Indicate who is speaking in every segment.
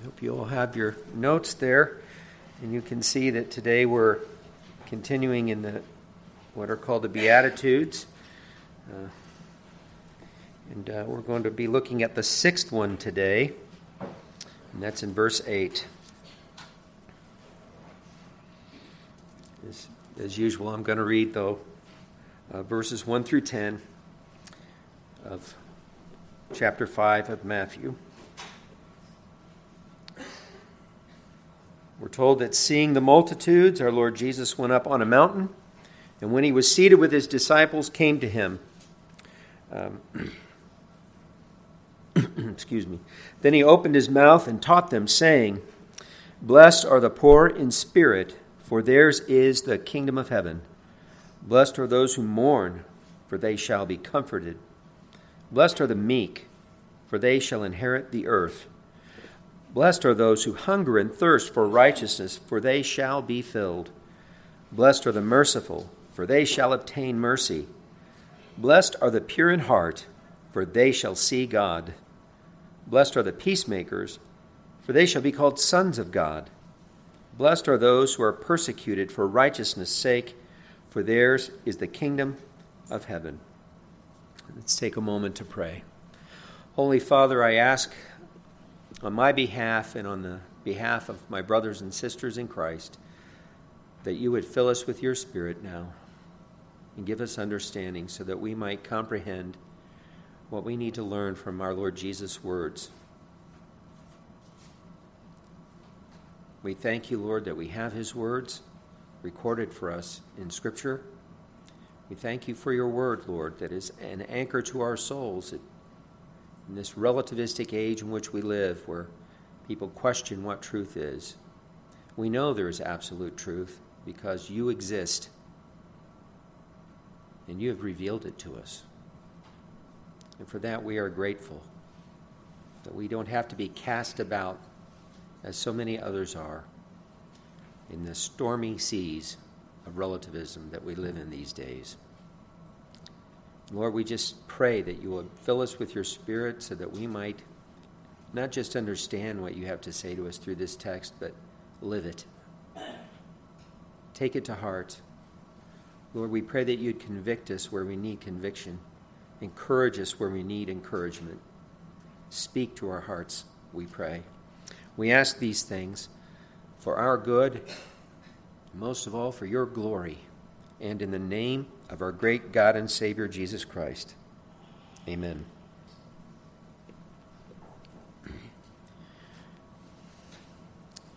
Speaker 1: I hope you all have your notes there, and you can see that today we're continuing in the what are called the Beatitudes. Uh, and uh, we're going to be looking at the sixth one today, and that's in verse 8. As, as usual, I'm going to read, though, uh, verses 1 through 10 of chapter 5 of Matthew. We're told that seeing the multitudes, our Lord Jesus went up on a mountain, and when he was seated with his disciples, came to him. Um, excuse me. Then he opened his mouth and taught them, saying, Blessed are the poor in spirit, for theirs is the kingdom of heaven. Blessed are those who mourn, for they shall be comforted. Blessed are the meek, for they shall inherit the earth. Blessed are those who hunger and thirst for righteousness, for they shall be filled. Blessed are the merciful, for they shall obtain mercy. Blessed are the pure in heart, for they shall see God. Blessed are the peacemakers, for they shall be called sons of God. Blessed are those who are persecuted for righteousness' sake, for theirs is the kingdom of heaven. Let's take a moment to pray. Holy Father, I ask on my behalf and on the behalf of my brothers and sisters in Christ, that you would fill us with your Spirit now and give us understanding so that we might comprehend what we need to learn from our Lord Jesus' words. We thank you, Lord, that we have his words recorded for us in Scripture. We thank you for your word, Lord, that is an anchor to our souls in this relativistic age in which we live, where people question what truth is. We know there is absolute truth because you exist and you have revealed it to us. And for that, we are grateful that we don't have to be cast about as so many others are in the stormy seas of relativism that we live in these days. Lord, we just pray that you will fill us with your Spirit so that we might not just understand what you have to say to us through this text, but live it. Take it to heart. Lord, we pray that you'd convict us where we need conviction, encourage us where we need encouragement. Speak to our hearts, we pray. We ask these things for our good, most of all for your glory, and in the name of our great God and Savior Jesus Christ. Amen.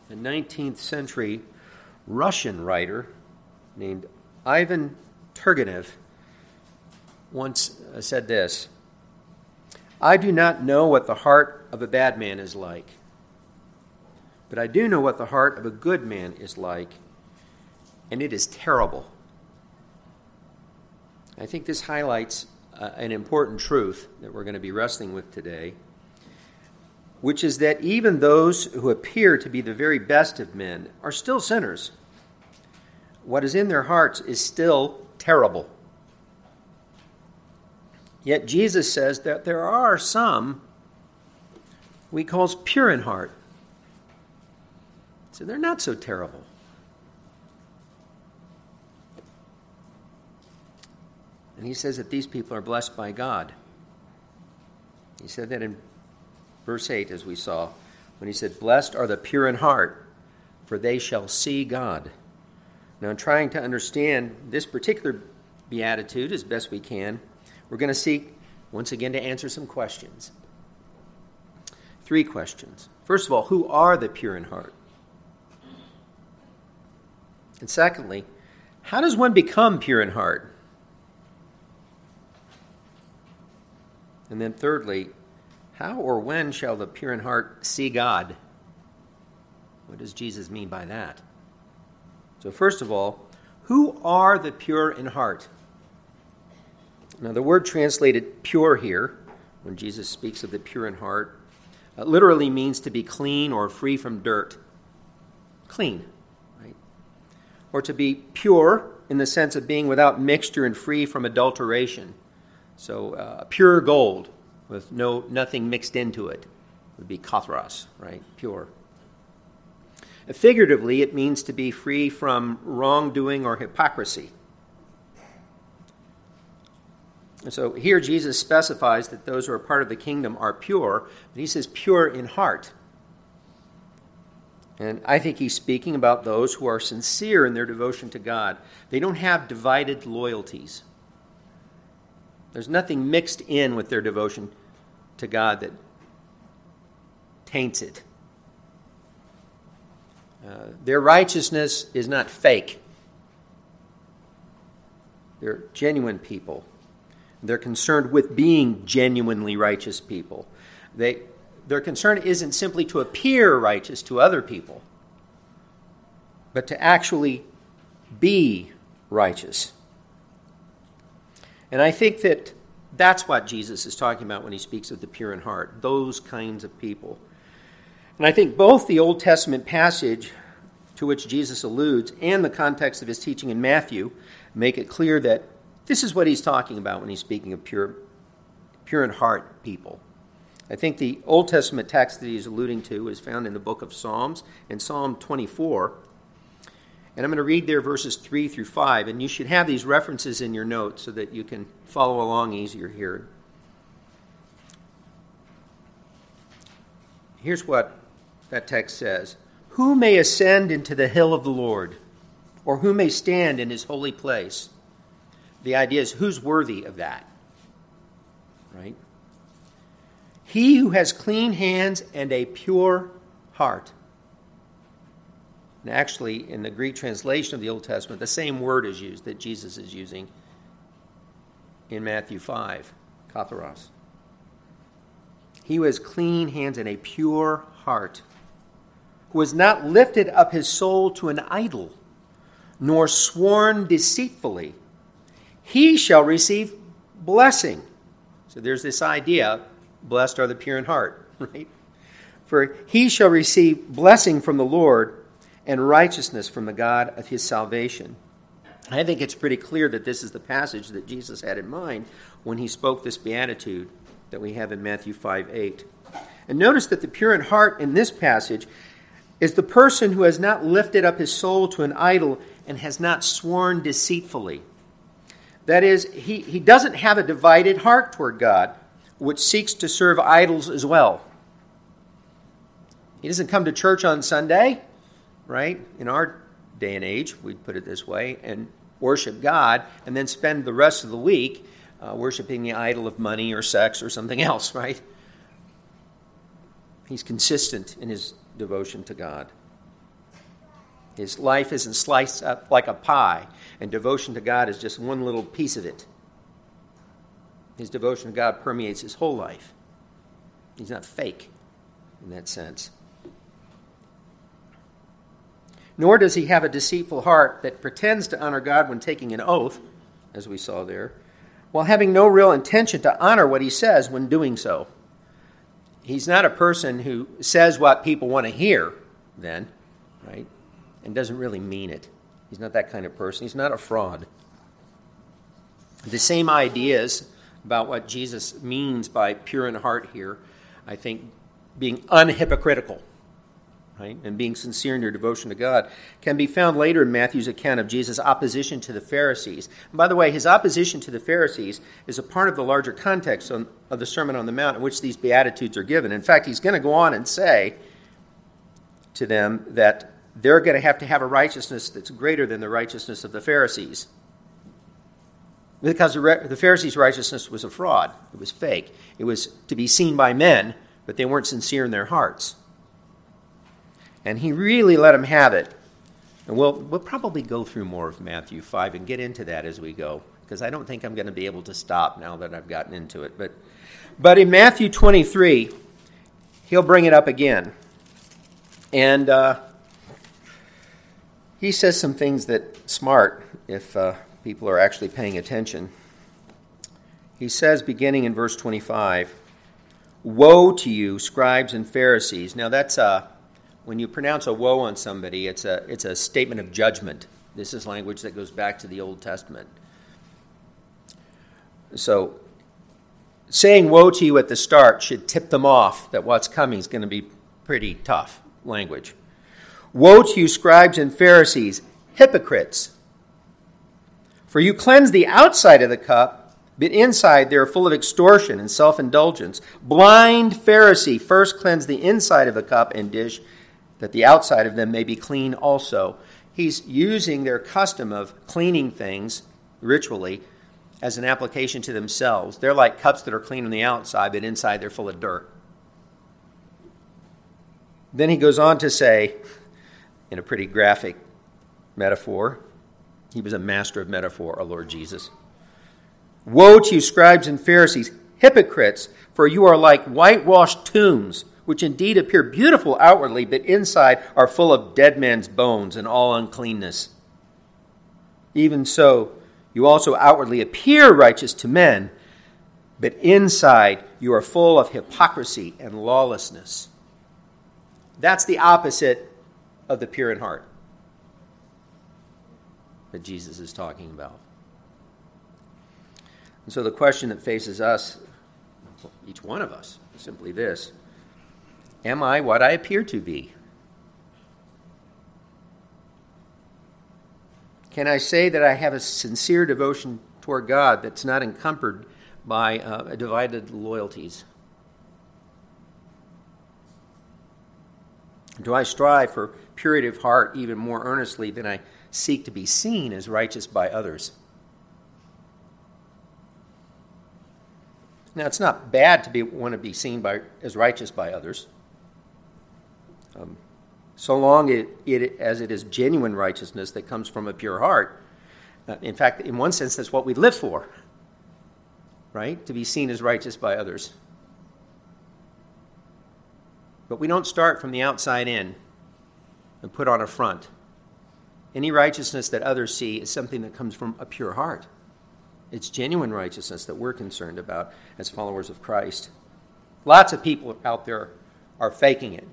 Speaker 1: A 19th century Russian writer named Ivan Turgenev once uh, said this I do not know what the heart of a bad man is like, but I do know what the heart of a good man is like, and it is terrible. I think this highlights uh, an important truth that we're going to be wrestling with today, which is that even those who appear to be the very best of men are still sinners. What is in their hearts is still terrible. Yet Jesus says that there are some we calls pure in heart. So they're not so terrible. And he says that these people are blessed by God. He said that in verse 8, as we saw, when he said, Blessed are the pure in heart, for they shall see God. Now, in trying to understand this particular beatitude as best we can, we're going to seek, once again, to answer some questions. Three questions. First of all, who are the pure in heart? And secondly, how does one become pure in heart? And then, thirdly, how or when shall the pure in heart see God? What does Jesus mean by that? So, first of all, who are the pure in heart? Now, the word translated pure here, when Jesus speaks of the pure in heart, uh, literally means to be clean or free from dirt. Clean, right? Or to be pure in the sense of being without mixture and free from adulteration. So uh, pure gold with no nothing mixed into it, would be katharos, right? Pure. Figuratively, it means to be free from wrongdoing or hypocrisy. And so here Jesus specifies that those who are part of the kingdom are pure, but he says pure in heart. And I think he's speaking about those who are sincere in their devotion to God. They don't have divided loyalties. There's nothing mixed in with their devotion to God that taints it. Uh, their righteousness is not fake. They're genuine people. They're concerned with being genuinely righteous people. They, their concern isn't simply to appear righteous to other people, but to actually be righteous. And I think that that's what Jesus is talking about when he speaks of the pure in heart, those kinds of people. And I think both the Old Testament passage to which Jesus alludes and the context of his teaching in Matthew make it clear that this is what he's talking about when he's speaking of pure, pure in heart people. I think the Old Testament text that he's alluding to is found in the book of Psalms, in Psalm 24. And I'm going to read there verses 3 through 5. And you should have these references in your notes so that you can follow along easier here. Here's what that text says Who may ascend into the hill of the Lord, or who may stand in his holy place? The idea is who's worthy of that? Right? He who has clean hands and a pure heart. And actually, in the Greek translation of the Old Testament, the same word is used that Jesus is using in Matthew 5, katharos. He who has clean hands and a pure heart, who has not lifted up his soul to an idol, nor sworn deceitfully, he shall receive blessing. So there's this idea blessed are the pure in heart, right? For he shall receive blessing from the Lord and righteousness from the God of his salvation. I think it's pretty clear that this is the passage that Jesus had in mind when he spoke this beatitude that we have in Matthew 5 8. And notice that the pure in heart in this passage is the person who has not lifted up his soul to an idol and has not sworn deceitfully. That is, he, he doesn't have a divided heart toward God, which seeks to serve idols as well. He doesn't come to church on Sunday, right? In our day and age, we'd put it this way, and worship God, and then spend the rest of the week uh, worshiping the idol of money or sex or something else, right? He's consistent in his devotion to God. His life isn't sliced up like a pie, and devotion to God is just one little piece of it. His devotion to God permeates his whole life. He's not fake in that sense. Nor does he have a deceitful heart that pretends to honor God when taking an oath, as we saw there, while having no real intention to honor what he says when doing so. He's not a person who says what people want to hear, then, right? and doesn't really mean it. He's not that kind of person. He's not a fraud. The same ideas about what Jesus means by pure in heart here, I think being unhypocritical, right, and being sincere in your devotion to God, can be found later in Matthew's account of Jesus' opposition to the Pharisees. And by the way, his opposition to the Pharisees is a part of the larger context of the Sermon on the Mount in which these Beatitudes are given. In fact, he's going to go on and say to them that they're going to have to have a righteousness that's greater than the righteousness of the Pharisees. Because the Pharisees' righteousness was a fraud, it was fake. It was to be seen by men, but they weren't sincere in their hearts. And he really let him have it. And we'll, we'll probably go through more of Matthew 5 and get into that as we go, because I don't think I'm going to be able to stop now that I've gotten into it. But, but in Matthew 23, he'll bring it up again. And. Uh, he says some things that smart if uh, people are actually paying attention. He says, beginning in verse 25, Woe to you, scribes and Pharisees. Now, that's a, uh, when you pronounce a woe on somebody, it's a, it's a statement of judgment. This is language that goes back to the Old Testament. So, saying woe to you at the start should tip them off that what's coming is going to be pretty tough language. Woe to you, scribes and Pharisees, hypocrites! For you cleanse the outside of the cup, but inside they are full of extortion and self indulgence. Blind Pharisee, first cleanse the inside of the cup and dish, that the outside of them may be clean also. He's using their custom of cleaning things ritually as an application to themselves. They're like cups that are clean on the outside, but inside they're full of dirt. Then he goes on to say, in a pretty graphic metaphor, he was a master of metaphor, our Lord Jesus. Woe to you, scribes and Pharisees, hypocrites, for you are like whitewashed tombs, which indeed appear beautiful outwardly, but inside are full of dead men's bones and all uncleanness. Even so, you also outwardly appear righteous to men, but inside you are full of hypocrisy and lawlessness. That's the opposite of the pure in heart that Jesus is talking about. And so the question that faces us, each one of us, is simply this Am I what I appear to be? Can I say that I have a sincere devotion toward God that's not encumbered by uh, divided loyalties? Do I strive for purity of heart even more earnestly than I seek to be seen as righteous by others? Now, it's not bad to be, want to be seen by, as righteous by others. Um, so long it, it, as it is genuine righteousness that comes from a pure heart. Uh, in fact, in one sense, that's what we live for, right? To be seen as righteous by others. But we don't start from the outside in and put on a front. Any righteousness that others see is something that comes from a pure heart. It's genuine righteousness that we're concerned about as followers of Christ. Lots of people out there are faking it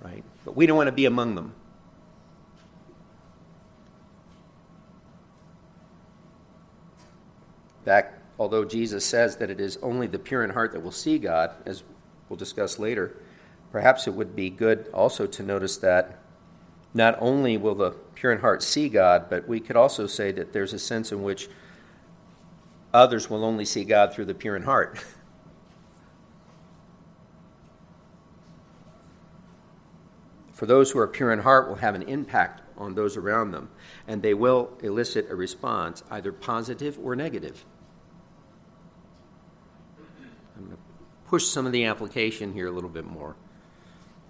Speaker 1: right? But we don't want to be among them. That, although Jesus says that it is only the pure in heart that will see God, as we'll discuss later, perhaps it would be good also to notice that not only will the pure in heart see God, but we could also say that there's a sense in which others will only see God through the pure in heart. for those who are pure in heart will have an impact on those around them, and they will elicit a response, either positive or negative. I'm going to push some of the application here a little bit more.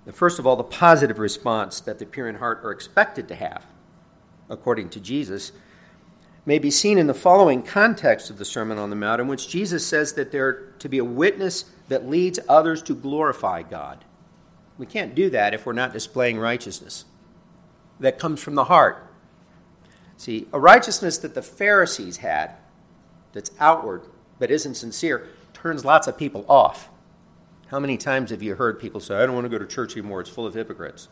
Speaker 1: Now, first of all, the positive response that the pure in heart are expected to have, according to Jesus, may be seen in the following context of the Sermon on the Mount, in which Jesus says that they're to be a witness that leads others to glorify God. We can't do that if we're not displaying righteousness that comes from the heart. See, a righteousness that the Pharisees had, that's outward but isn't sincere, turns lots of people off. How many times have you heard people say, I don't want to go to church anymore, it's full of hypocrites?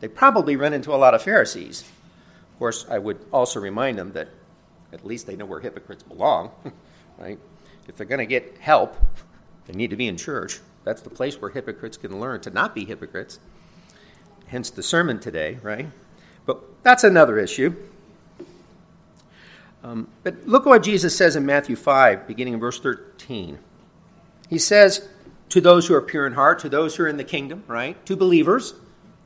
Speaker 1: They probably run into a lot of Pharisees. Of course, I would also remind them that at least they know where hypocrites belong, right? If they're going to get help, they need to be in church. That's the place where hypocrites can learn to not be hypocrites. Hence the sermon today, right? But that's another issue. Um, but look what Jesus says in Matthew 5, beginning in verse 13. He says, To those who are pure in heart, to those who are in the kingdom, right? To believers,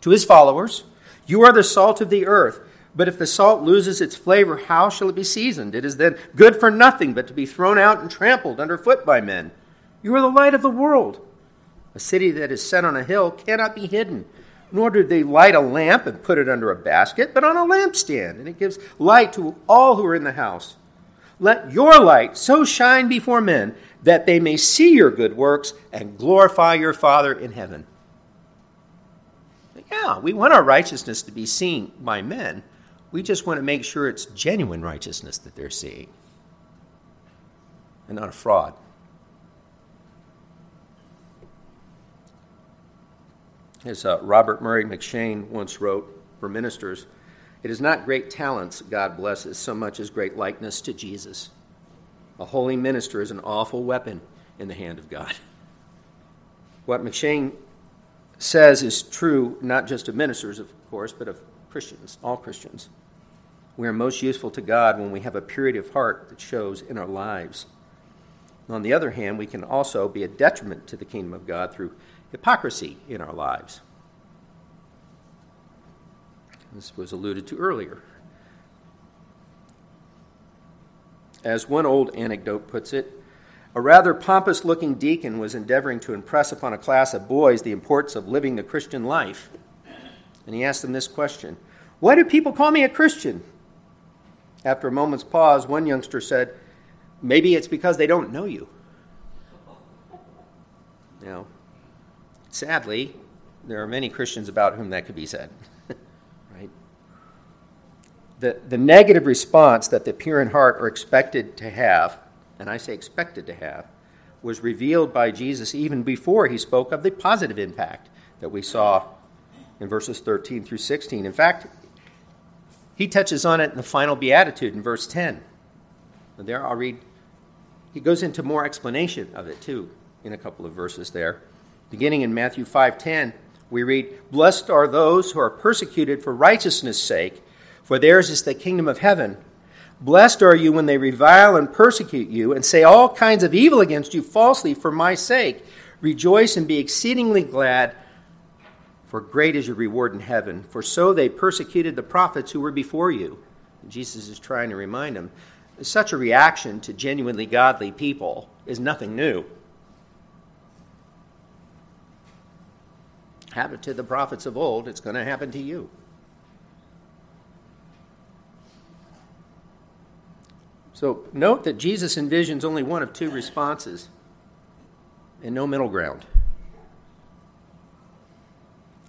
Speaker 1: to his followers, you are the salt of the earth. But if the salt loses its flavor, how shall it be seasoned? It is then good for nothing but to be thrown out and trampled underfoot by men. You are the light of the world. A city that is set on a hill cannot be hidden. Nor do they light a lamp and put it under a basket, but on a lampstand, and it gives light to all who are in the house. Let your light so shine before men that they may see your good works and glorify your Father in heaven. Yeah, we want our righteousness to be seen by men. We just want to make sure it's genuine righteousness that they're seeing and not a fraud. As uh, Robert Murray M'Cheyne once wrote for ministers, it is not great talents God blesses so much as great likeness to Jesus. A holy minister is an awful weapon in the hand of God. What McShane says is true not just of ministers, of course, but of Christians, all Christians. We are most useful to God when we have a purity of heart that shows in our lives. On the other hand, we can also be a detriment to the kingdom of God through hypocrisy in our lives. This was alluded to earlier. As one old anecdote puts it, a rather pompous looking deacon was endeavoring to impress upon a class of boys the importance of living the Christian life. And he asked them this question Why do people call me a Christian? After a moment's pause, one youngster said, Maybe it's because they don't know you. Now, sadly, there are many Christians about whom that could be said. right? The, the negative response that the pure in heart are expected to have, and I say expected to have, was revealed by Jesus even before he spoke of the positive impact that we saw in verses 13 through 16. In fact, he touches on it in the final beatitude in verse 10. And there I'll read he goes into more explanation of it too in a couple of verses there. Beginning in Matthew 5:10, we read, "Blessed are those who are persecuted for righteousness' sake, for theirs is the kingdom of heaven. Blessed are you when they revile and persecute you and say all kinds of evil against you falsely for my sake. Rejoice and be exceedingly glad, for great is your reward in heaven. For so they persecuted the prophets who were before you." Jesus is trying to remind them such a reaction to genuinely godly people is nothing new. Happened to the prophets of old, it's going to happen to you. So note that Jesus envisions only one of two responses and no middle ground.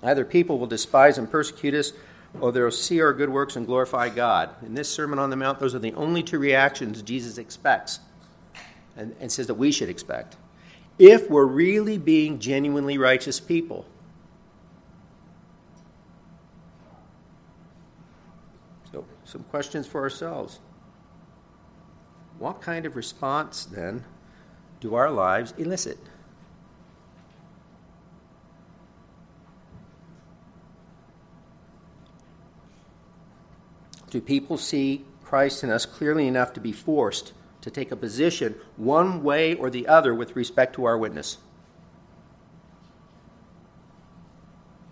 Speaker 1: Either people will despise and persecute us, or they'll see our good works and glorify God. In this Sermon on the Mount, those are the only two reactions Jesus expects and, and says that we should expect. If we're really being genuinely righteous people, So, some questions for ourselves. What kind of response, then, do our lives elicit? Do people see Christ in us clearly enough to be forced to take a position one way or the other with respect to our witness?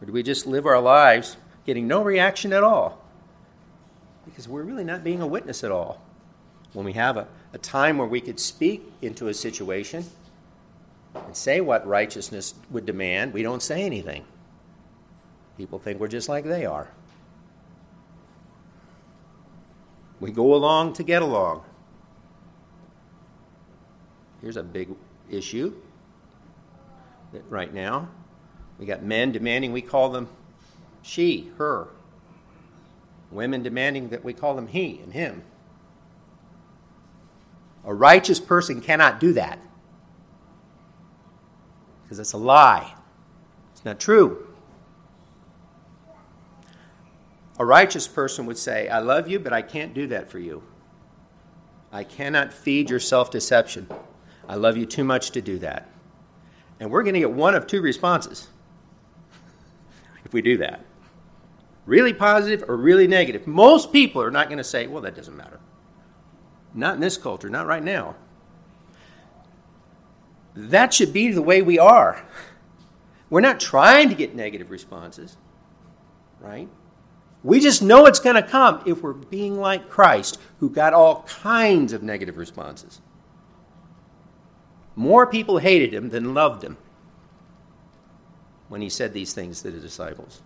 Speaker 1: Or do we just live our lives getting no reaction at all? Because we're really not being a witness at all. When we have a, a time where we could speak into a situation and say what righteousness would demand, we don't say anything. People think we're just like they are. We go along to get along. Here's a big issue that right now we got men demanding we call them she, her. Women demanding that we call them he and him. A righteous person cannot do that because it's a lie. It's not true. A righteous person would say, I love you, but I can't do that for you. I cannot feed your self deception. I love you too much to do that. And we're going to get one of two responses if we do that really positive or really negative. Most people are not going to say, well, that doesn't matter. Not in this culture, not right now. That should be the way we are. We're not trying to get negative responses, right? We just know it's going to come if we're being like Christ, who got all kinds of negative responses. More people hated him than loved him when he said these things to the disciples,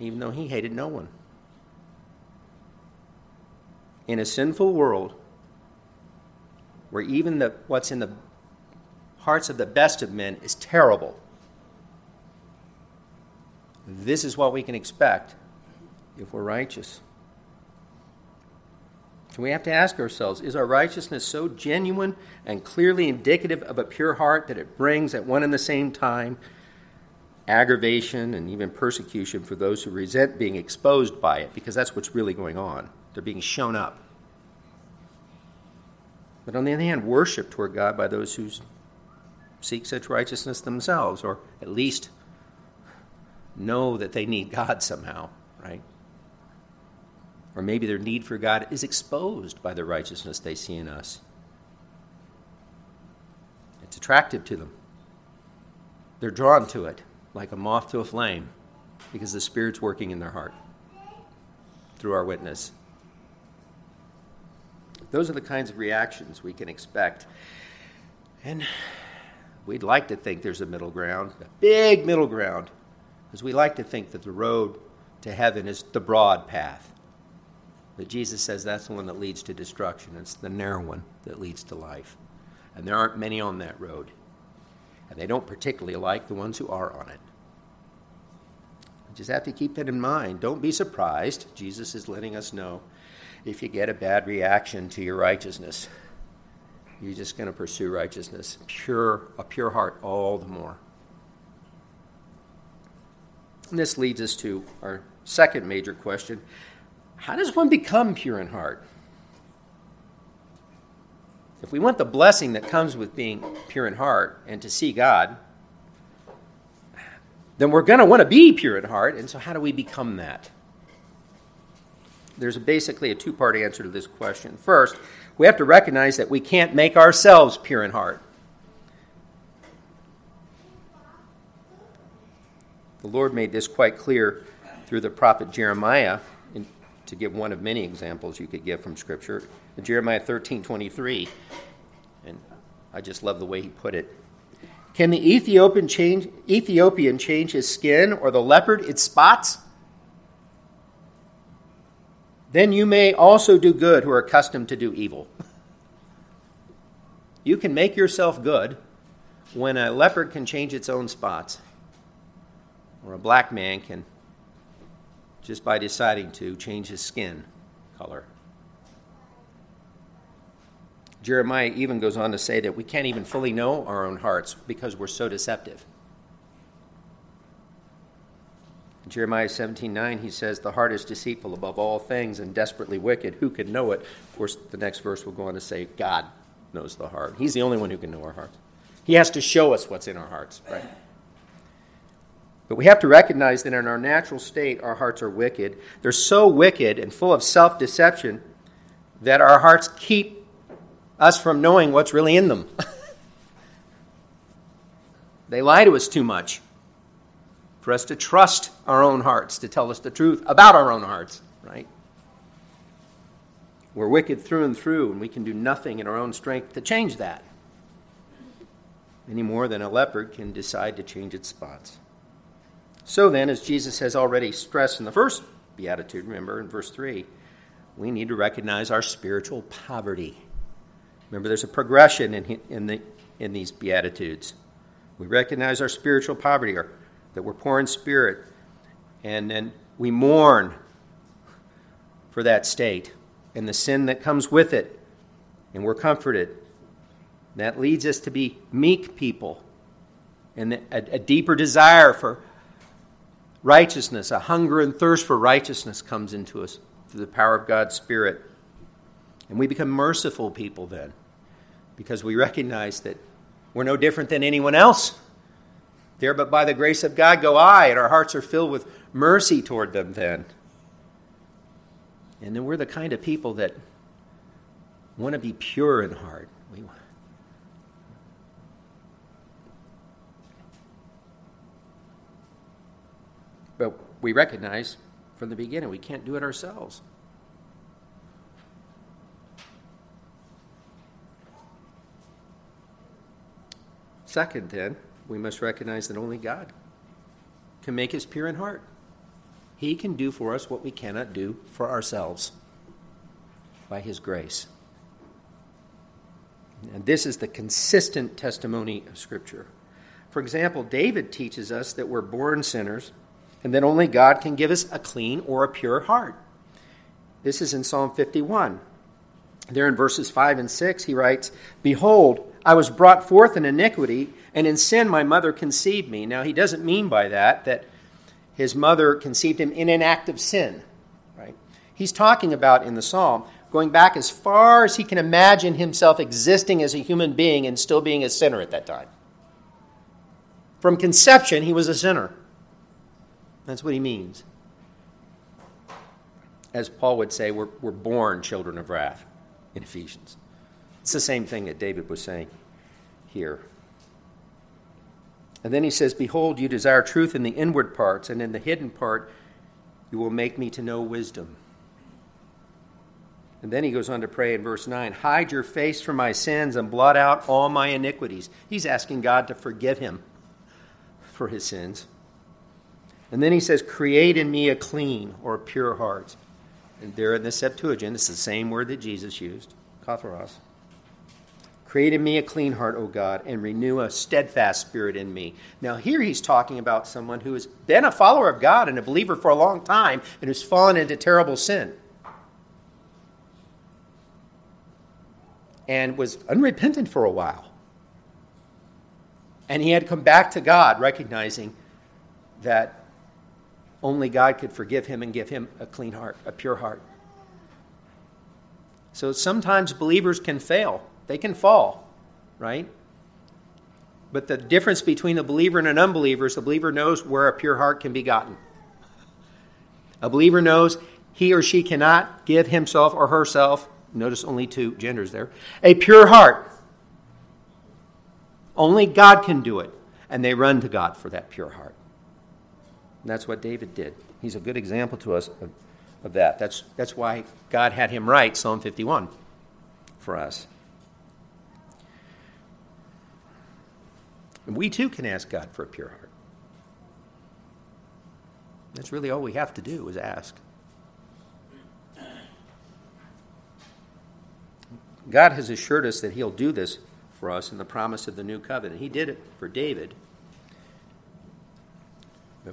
Speaker 1: even though he hated no one. In a sinful world, where even the, what's in the hearts of the best of men is terrible, this is what we can expect if we're righteous. We have to ask ourselves is our righteousness so genuine and clearly indicative of a pure heart that it brings at one and the same time aggravation and even persecution for those who resent being exposed by it? Because that's what's really going on. They're being shown up. But on the other hand, worship toward God by those who seek such righteousness themselves, or at least know that they need God somehow, right? Or maybe their need for God is exposed by the righteousness they see in us. It's attractive to them. They're drawn to it like a moth to a flame because the Spirit's working in their heart through our witness. Those are the kinds of reactions we can expect. And we'd like to think there's a middle ground, a big middle ground, because we like to think that the road to heaven is the broad path. But Jesus says that's the one that leads to destruction. It's the narrow one that leads to life. And there aren't many on that road. And they don't particularly like the ones who are on it. You just have to keep that in mind. Don't be surprised. Jesus is letting us know if you get a bad reaction to your righteousness. You're just going to pursue righteousness, pure, a pure heart, all the more. And this leads us to our second major question How does one become pure in heart? If we want the blessing that comes with being pure in heart and to see God, then we're going to want to be pure in heart. And so, how do we become that? There's basically a two part answer to this question. First, we have to recognize that we can't make ourselves pure in heart. The Lord made this quite clear through the prophet Jeremiah, to give one of many examples you could give from Scripture. Jeremiah 13 23, and I just love the way he put it. Can the Ethiopian change, Ethiopian change his skin or the leopard its spots? Then you may also do good who are accustomed to do evil. You can make yourself good when a leopard can change its own spots, or a black man can, just by deciding to, change his skin color. Jeremiah even goes on to say that we can't even fully know our own hearts because we're so deceptive. Jeremiah 17 9, he says, The heart is deceitful above all things and desperately wicked. Who can know it? Of course, the next verse will go on to say, God knows the heart. He's the only one who can know our hearts. He has to show us what's in our hearts, right? But we have to recognize that in our natural state, our hearts are wicked. They're so wicked and full of self deception that our hearts keep us from knowing what's really in them. they lie to us too much for us to trust our own hearts, to tell us the truth about our own hearts, right? We're wicked through and through, and we can do nothing in our own strength to change that. Any more than a leopard can decide to change its spots. So then, as Jesus has already stressed in the first beatitude, remember in verse 3, we need to recognize our spiritual poverty. Remember, there's a progression in, in, the, in these Beatitudes. We recognize our spiritual poverty, or that we're poor in spirit, and then we mourn for that state and the sin that comes with it, and we're comforted. That leads us to be meek people and a, a deeper desire for righteousness, a hunger and thirst for righteousness comes into us through the power of God's Spirit. And we become merciful people then because we recognize that we're no different than anyone else. There, but by the grace of God go I, and our hearts are filled with mercy toward them then. And then we're the kind of people that want to be pure in heart. We, but we recognize from the beginning we can't do it ourselves. Second, then, we must recognize that only God can make us pure in heart. He can do for us what we cannot do for ourselves by His grace. And this is the consistent testimony of Scripture. For example, David teaches us that we're born sinners and that only God can give us a clean or a pure heart. This is in Psalm 51. There in verses 5 and 6, he writes, Behold, I was brought forth in iniquity, and in sin my mother conceived me. Now, he doesn't mean by that that his mother conceived him in an act of sin, right? He's talking about in the psalm going back as far as he can imagine himself existing as a human being and still being a sinner at that time. From conception, he was a sinner. That's what he means. As Paul would say, we're, we're born children of wrath in Ephesians. It's the same thing that David was saying here. And then he says, Behold, you desire truth in the inward parts, and in the hidden part, you will make me to know wisdom. And then he goes on to pray in verse 9 Hide your face from my sins and blot out all my iniquities. He's asking God to forgive him for his sins. And then he says, Create in me a clean or pure heart. And there in the Septuagint, it's the same word that Jesus used, katharos. Create in me a clean heart, O God, and renew a steadfast spirit in me. Now, here he's talking about someone who has been a follower of God and a believer for a long time and who's fallen into terrible sin. And was unrepentant for a while. And he had come back to God, recognizing that only God could forgive him and give him a clean heart, a pure heart. So sometimes believers can fail they can fall, right? But the difference between a believer and an unbeliever is the believer knows where a pure heart can be gotten. A believer knows he or she cannot give himself or herself, notice only two genders there, a pure heart. Only God can do it. And they run to God for that pure heart. And that's what David did. He's a good example to us of, of that. That's, that's why God had him write Psalm 51 for us. And we too can ask God for a pure heart. That's really all we have to do is ask. God has assured us that He'll do this for us in the promise of the new covenant. He did it for David.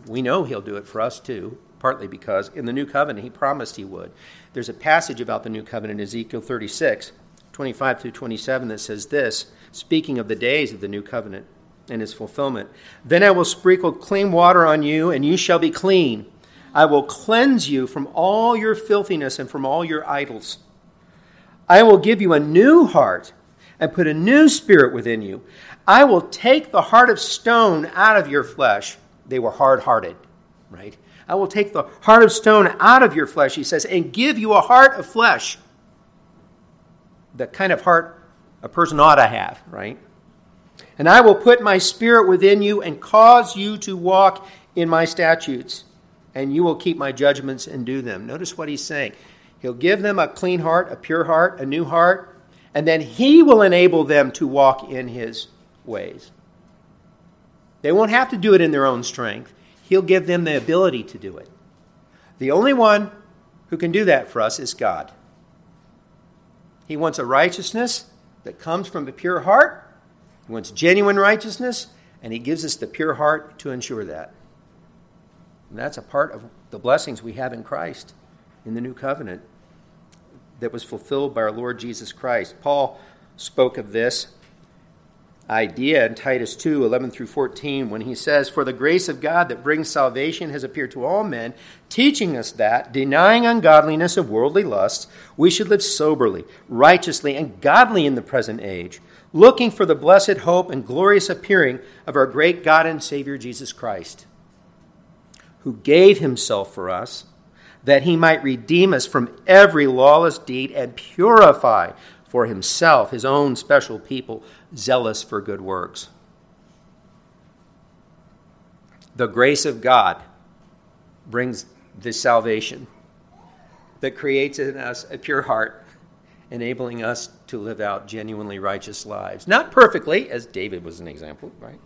Speaker 1: We know He'll do it for us too, partly because in the new covenant He promised He would. There's a passage about the new covenant in Ezekiel 36, 25 through 27, that says this, speaking of the days of the new covenant and its fulfillment. Then I will sprinkle clean water on you, and you shall be clean. I will cleanse you from all your filthiness and from all your idols. I will give you a new heart and put a new spirit within you. I will take the heart of stone out of your flesh. They were hard hearted, right? I will take the heart of stone out of your flesh, he says, and give you a heart of flesh. The kind of heart a person ought to have, right? And I will put my spirit within you and cause you to walk in my statutes, and you will keep my judgments and do them. Notice what he's saying. He'll give them a clean heart, a pure heart, a new heart, and then he will enable them to walk in his ways. They won't have to do it in their own strength. He'll give them the ability to do it. The only one who can do that for us is God. He wants a righteousness that comes from a pure heart he wants genuine righteousness, and He gives us the pure heart to ensure that. And that's a part of the blessings we have in Christ in the new covenant that was fulfilled by our Lord Jesus Christ. Paul spoke of this idea in Titus 2 11 through 14 when he says, For the grace of God that brings salvation has appeared to all men, teaching us that, denying ungodliness and worldly lusts, we should live soberly, righteously, and godly in the present age looking for the blessed hope and glorious appearing of our great God and Savior Jesus Christ, who gave himself for us that he might redeem us from every lawless deed and purify for himself his own special people, zealous for good works. The grace of God brings this salvation that creates in us a pure heart enabling us to live out genuinely righteous lives. Not perfectly, as David was an example, right?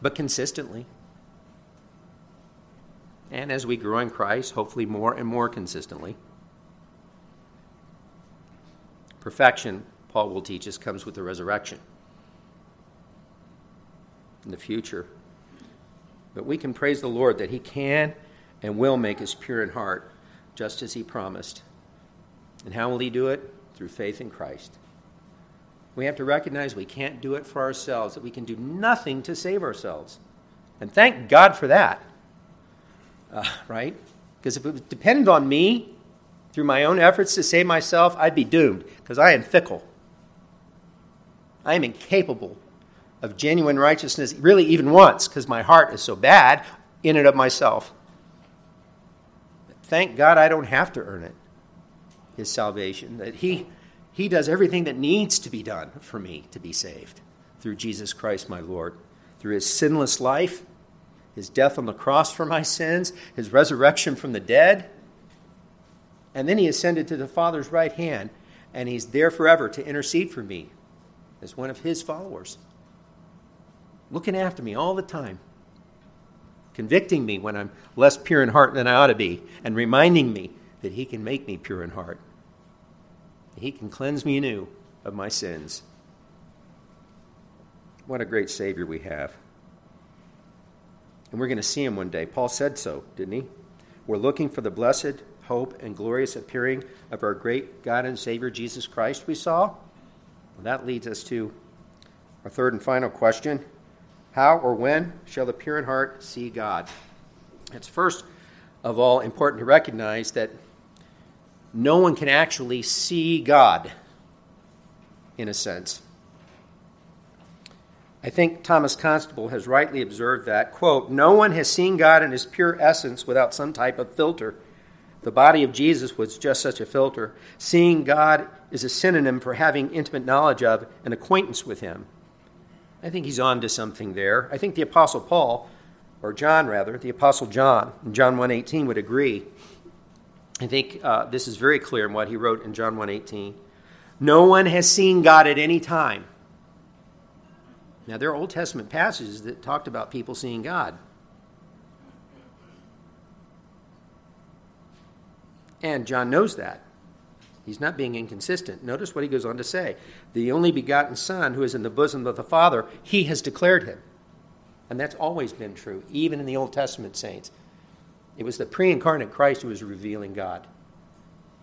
Speaker 1: But consistently. And as we grow in Christ, hopefully more and more consistently. Perfection, Paul will teach us, comes with the resurrection in the future. But we can praise the Lord that He can and will make us pure in heart, just as He promised. And how will He do it? through faith in Christ. We have to recognize we can't do it for ourselves, that we can do nothing to save ourselves. And thank God for that. Uh, right? Because if it was dependent on me, through my own efforts to save myself, I'd be doomed because I am fickle. I am incapable of genuine righteousness, really, even once, because my heart is so bad in and of myself. Thank God I don't have to earn it, His salvation, that He, he does everything that needs to be done for me to be saved through Jesus Christ my Lord, through His sinless life, His death on the cross for my sins, His resurrection from the dead and then he ascended to the Father's right hand, and he's there forever to intercede for me as one of his followers. Looking after me all the time, convicting me when I'm less pure in heart than I ought to be, and reminding me that he can make me pure in heart. He can cleanse me anew of my sins. What a great Savior we have. And we're going to see him one day. Paul said so, didn't he? We're looking for the blessed hope, and glorious appearing of our great God and Savior Jesus Christ, we saw? Well, that leads us to our third and final question How or when shall the pure in heart see God? It's first of all important to recognize that no one can actually see God, in a sense. I think Thomas Constable has rightly observed that, quote, no one has seen God in his pure essence without some type of filter. The body of Jesus was just such a filter. Seeing God is a synonym for having intimate knowledge of and acquaintance with Him. I think he's on to something there. I think the Apostle Paul, or John rather, the Apostle John, in John 1.18 would agree. I think uh, this is very clear in what he wrote in John 1.18. No one has seen God at any time. Now, there are Old Testament passages that talked about people seeing God. And John knows that. He's not being inconsistent. Notice what he goes on to say The only begotten Son who is in the bosom of the Father, he has declared him. And that's always been true, even in the Old Testament saints. It was the pre incarnate Christ who was revealing God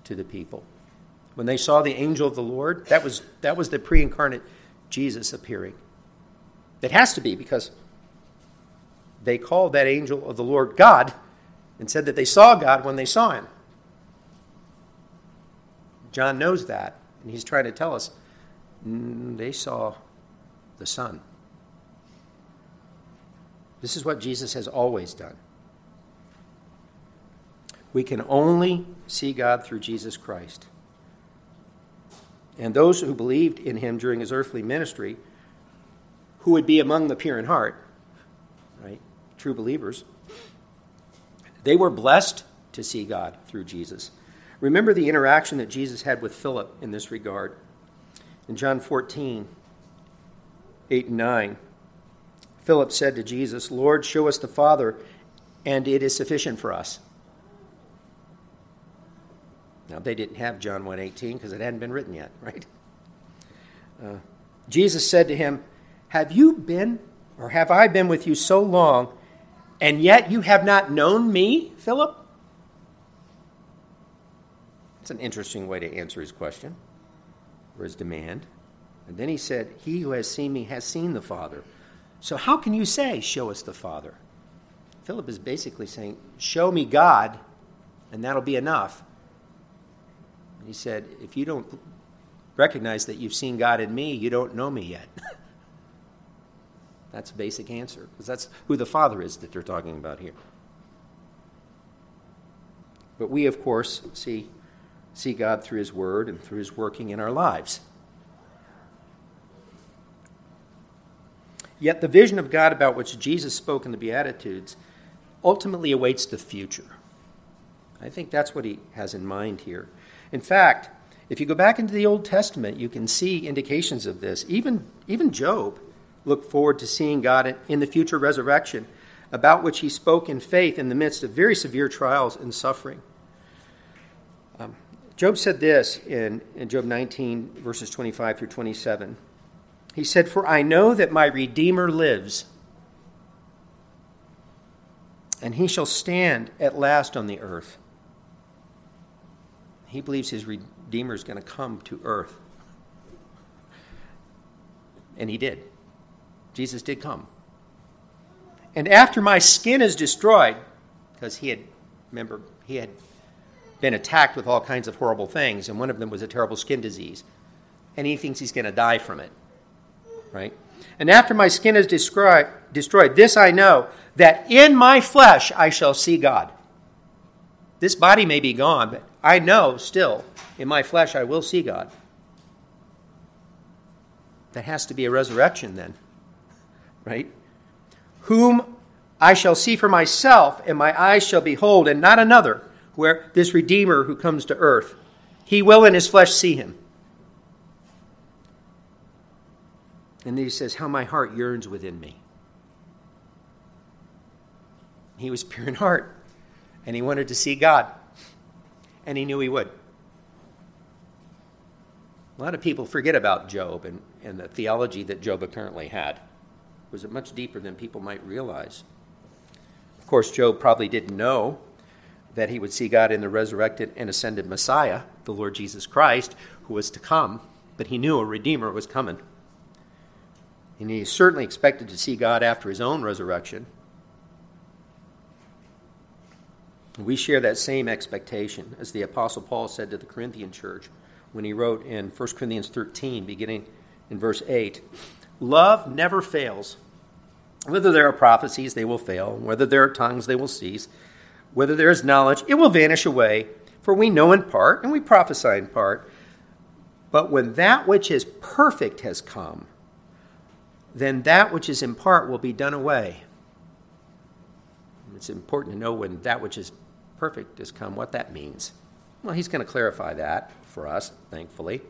Speaker 1: to the people. When they saw the angel of the Lord, that was, that was the pre incarnate Jesus appearing. It has to be because they called that angel of the Lord God and said that they saw God when they saw him. John knows that, and he's trying to tell us mm, they saw the Son. This is what Jesus has always done. We can only see God through Jesus Christ. And those who believed in him during his earthly ministry, who would be among the pure in heart, right? True believers, they were blessed to see God through Jesus. Remember the interaction that Jesus had with Philip in this regard. In John 14, 8 and 9, Philip said to Jesus, Lord, show us the Father, and it is sufficient for us. Now, they didn't have John 1.18 because it hadn't been written yet, right? Uh, Jesus said to him, Have you been, or have I been with you so long, and yet you have not known me, Philip? An interesting way to answer his question or his demand. And then he said, He who has seen me has seen the Father. So how can you say, Show us the Father? Philip is basically saying, Show me God, and that'll be enough. And he said, If you don't recognize that you've seen God in me, you don't know me yet. that's a basic answer, because that's who the Father is that they're talking about here. But we, of course, see see God through His Word and through His working in our lives. Yet the vision of God about which Jesus spoke in the Beatitudes ultimately awaits the future. I think that's what he has in mind here. In fact, if you go back into the Old Testament, you can see indications of this. Even, even Job looked forward to seeing God in the future resurrection, about which he spoke in faith in the midst of very severe trials and suffering. Um, Job said this in, in Job 19, verses 25 through 27. He said, For I know that my Redeemer lives, and he shall stand at last on the earth. He believes his Redeemer is going to come to earth. And he did. Jesus did come. And after my skin is destroyed, because he had, remember, he had been attacked with all kinds of horrible things, and one of them was a terrible skin disease. And he thinks he's going to die from it. Right? And after my skin is destroyed, this I know, that in my flesh I shall see God. This body may be gone, but I know still, in my flesh I will see God. That has to be a resurrection then. Right? Whom I shall see for myself, and my eyes shall behold, and not another, where this Redeemer who comes to earth. He will in his flesh see him. And then he says, How my heart yearns within me. He was pure in heart, and he wanted to see God, and he knew he would. A lot of people forget about Job and, and the theology that Job apparently had. It was much deeper than people might realize. Of course, Job probably didn't know that he would see God in the resurrected and ascended Messiah, the Lord Jesus Christ, who was to come, but he knew a Redeemer was coming. And he certainly expected to see God after his own resurrection. We share that same expectation, as the Apostle Paul said to the Corinthian church when he wrote in 1 Corinthians 13, beginning in verse 8 Love never fails. Whether there are prophecies, they will fail. Whether there are tongues, they will cease. Whether there is knowledge, it will vanish away. For we know in part, and we prophesy in part. But when that which is perfect has come, then that which is in part will be done away. It's important to know when that which is perfect has come, what that means. Well, he's going to clarify that for us, thankfully,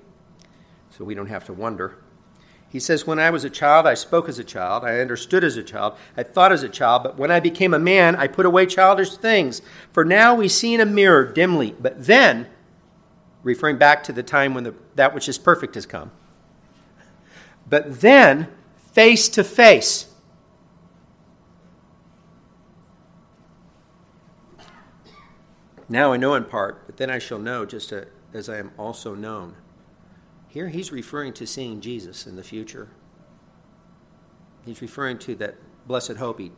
Speaker 1: so we don't have to wonder. He says, When I was a child, I spoke as a child, I understood as a child, I thought as a child, but when I became a man, I put away childish things. For now we see in a mirror dimly, but then, referring back to the time when the, that which is perfect has come, but then, face to face. Now I know in part, but then I shall know just as I am also known. Here he's referring to seeing Jesus in the future. He's referring to that blessed hope he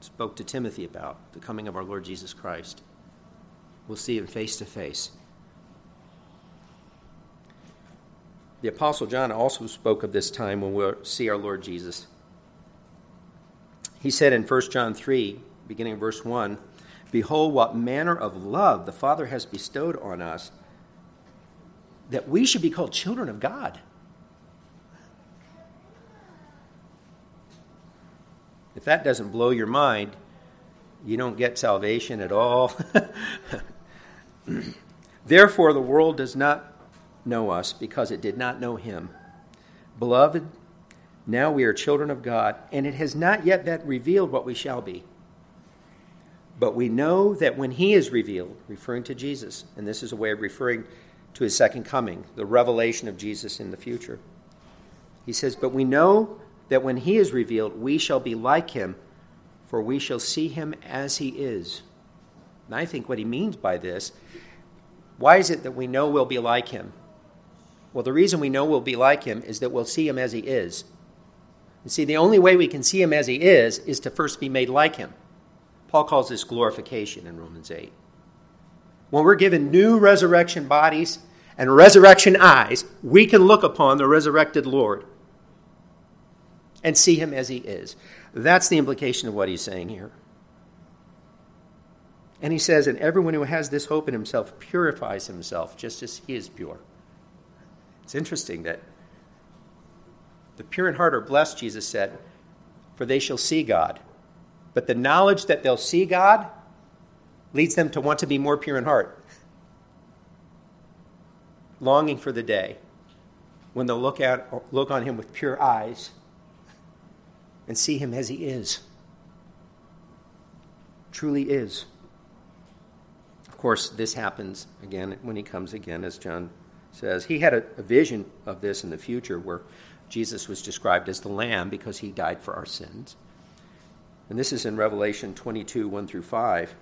Speaker 1: spoke to Timothy about, the coming of our Lord Jesus Christ. We'll see him face to face. The Apostle John also spoke of this time when we'll see our Lord Jesus. He said in 1 John 3, beginning of verse 1, Behold, what manner of love the Father has bestowed on us that we should be called children of God. If that doesn't blow your mind, you don't get salvation at all. Therefore, the world does not know us because it did not know him. Beloved, now we are children of God, and it has not yet been revealed what we shall be. But we know that when he is revealed, referring to Jesus, and this is a way of referring to his second coming, the revelation of Jesus in the future. He says, But we know that when he is revealed, we shall be like him, for we shall see him as he is. And I think what he means by this, why is it that we know we'll be like him? Well, the reason we know we'll be like him is that we'll see him as he is. You see, the only way we can see him as he is is to first be made like him. Paul calls this glorification in Romans 8. When we're given new resurrection bodies, and resurrection eyes, we can look upon the resurrected Lord and see him as he is. That's the implication of what he's saying here. And he says, and everyone who has this hope in himself purifies himself just as he is pure. It's interesting that the pure in heart are blessed, Jesus said, for they shall see God. But the knowledge that they'll see God leads them to want to be more pure in heart longing for the day when they'll look, at, look on him with pure eyes and see him as he is. Truly is. Of course, this happens again when he comes again, as John says. He had a, a vision of this in the future where Jesus was described as the Lamb because he died for our sins. And this is in Revelation 22 1 through 5.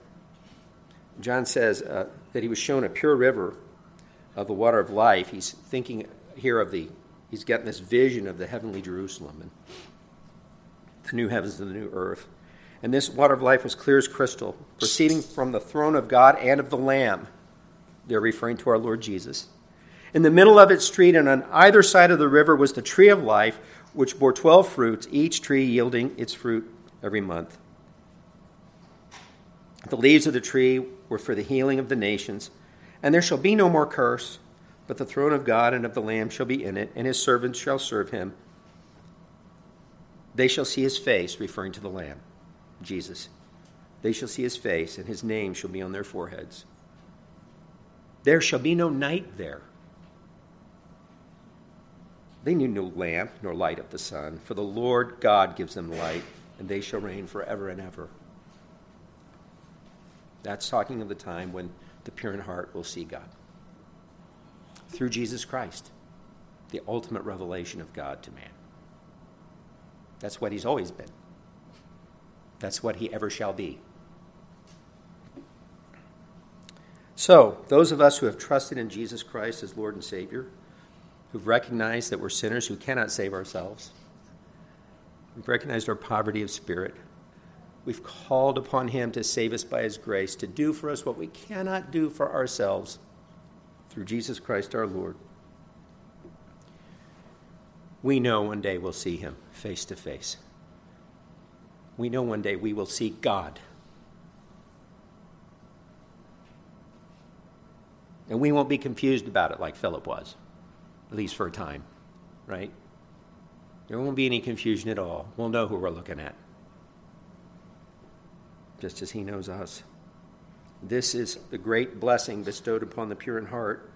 Speaker 1: John says uh, that he was shown a pure river of the water of life, he's thinking here of the, he's getting this vision of the heavenly Jerusalem and the new heavens and the new earth. And this water of life was clear as crystal, proceeding from the throne of God and of the Lamb. They're referring to our Lord Jesus. In the middle of its street and on either side of the river was the tree of life, which bore twelve fruits, each tree yielding its fruit every month. The leaves of the tree were for the healing of the nations. And there shall be no more curse, but the throne of God and of the Lamb shall be in it, and his servants shall serve him. They shall see his face, referring to the Lamb, Jesus. They shall see his face, and his name shall be on their foreheads. There shall be no night there. They knew no lamp nor light of the sun, for the Lord God gives them light, and they shall reign forever and ever. That's talking of the time when the pure in heart will see God. Through Jesus Christ, the ultimate revelation of God to man. That's what he's always been. That's what he ever shall be. So, those of us who have trusted in Jesus Christ as Lord and Savior, who've recognized that we're sinners who cannot save ourselves, we've recognized our poverty of spirit, we've called upon Him to save us by His grace, to do for us what we cannot do for ourselves through Jesus Christ our Lord. We know one day we'll see Him face to face. We know one day we will see God And we won't be confused about it like Philip was, at least for a time, right? There won't be any confusion at all. We'll know who we're looking at, just as he knows us. This is the great blessing bestowed upon the pure in heart,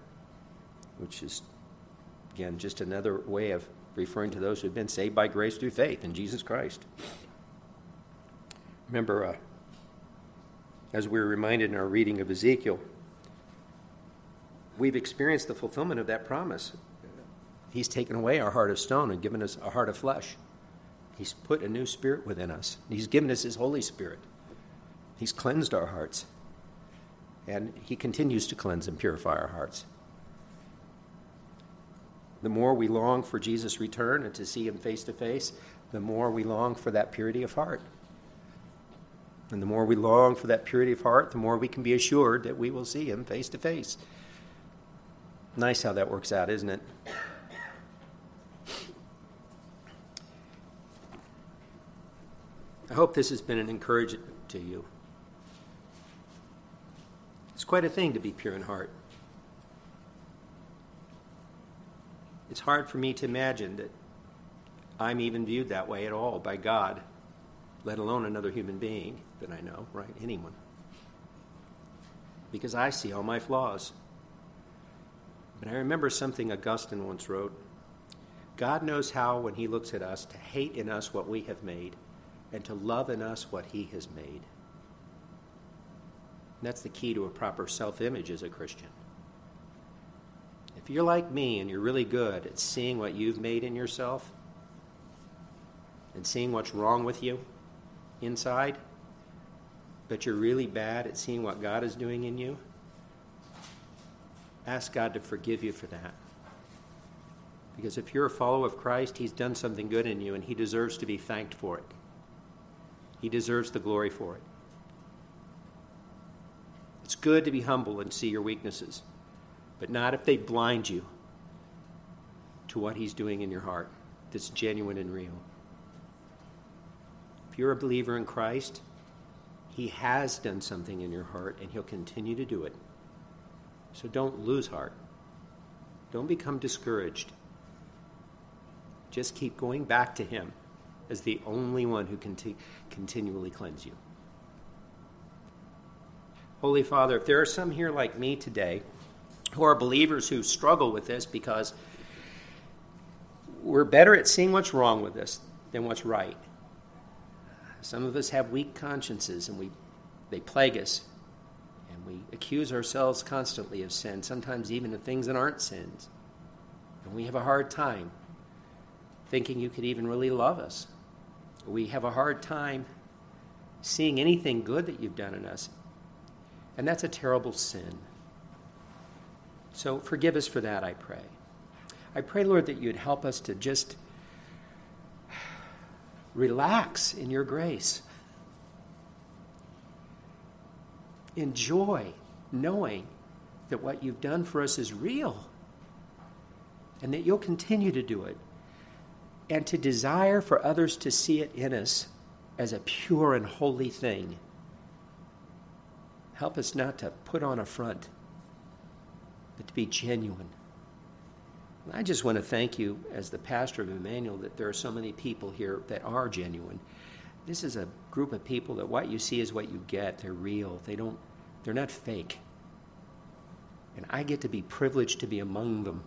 Speaker 1: which is, again, just another way of referring to those who've been saved by grace through faith in Jesus Christ. Remember, uh, as we were reminded in our reading of Ezekiel, we've experienced the fulfillment of that promise. He's taken away our heart of stone and given us a heart of flesh. He's put a new spirit within us. He's given us His Holy Spirit. He's cleansed our hearts. And He continues to cleanse and purify our hearts. The more we long for Jesus' return and to see Him face to face, the more we long for that purity of heart. And the more we long for that purity of heart, the more we can be assured that we will see Him face to face. Nice how that works out, isn't it? I hope this has been an encouragement to you. Quite a thing to be pure in heart. It's hard for me to imagine that I'm even viewed that way at all by God, let alone another human being that I know, right? Anyone. Because I see all my flaws. But I remember something Augustine once wrote God knows how, when He looks at us, to hate in us what we have made and to love in us what He has made. That's the key to a proper self image as a Christian. If you're like me and you're really good at seeing what you've made in yourself and seeing what's wrong with you inside, but you're really bad at seeing what God is doing in you, ask God to forgive you for that. Because if you're a follower of Christ, He's done something good in you and He deserves to be thanked for it. He deserves the glory for it. It's good to be humble and see your weaknesses, but not if they blind you to what He's doing in your heart that's genuine and real. If you're a believer in Christ, He has done something in your heart and He'll continue to do it. So don't lose heart. Don't become discouraged. Just keep going back to Him as the only one who can t- continually cleanse you. Holy Father, if there are some here like me today who are believers who struggle with this because we're better at seeing what's wrong with us than what's right. Some of us have weak consciences and we, they plague us. And we accuse ourselves constantly of sin, sometimes even of things that aren't sins. And we have a hard time thinking you could even really love us. We have a hard time seeing anything good that you've done in us. And that's a terrible sin. So forgive us for that, I pray. I pray, Lord, that you'd help us to just relax in your grace. enjoy knowing that what you've done for us is real and that you'll continue to do it. And to desire for others to see it in us as a pure and holy thing. Help us not to put on a front, but to be genuine. I just want to thank you, as the pastor of Emmanuel, that there are so many people here that are genuine. This is a group of people that what you see is what you get. They're real. They don't. They're not fake. And I get to be privileged to be among them.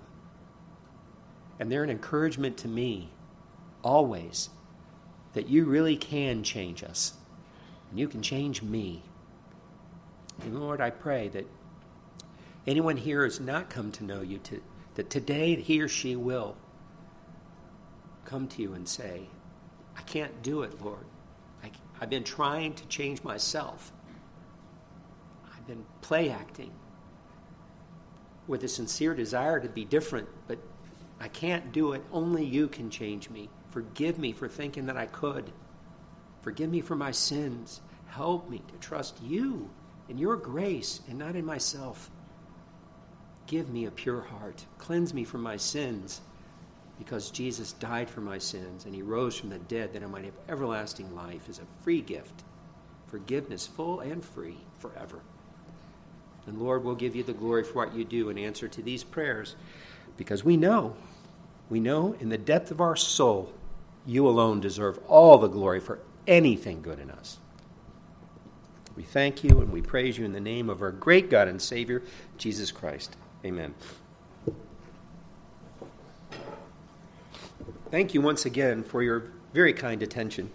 Speaker 1: And they're an encouragement to me, always, that you really can change us. And you can change me. And Lord, I pray that anyone here has not come to know you, to, that today he or she will come to you and say, I can't do it, Lord. I, I've been trying to change myself. I've been play acting with a sincere desire to be different, but I can't do it. Only you can change me. Forgive me for thinking that I could. Forgive me for my sins. Help me to trust you in your grace and not in myself. Give me a pure heart. Cleanse me from my sins because Jesus died for my sins and he rose from the dead that I might have everlasting life as a free gift. Forgiveness, full and free, forever. And Lord, we'll give you the glory for what you do in answer to these prayers because we know, we know in the depth of our soul, you alone deserve all the glory for anything good in us. We thank you and we praise you in the name of our great God and Savior, Jesus Christ. Amen. Thank you once again for your very kind attention.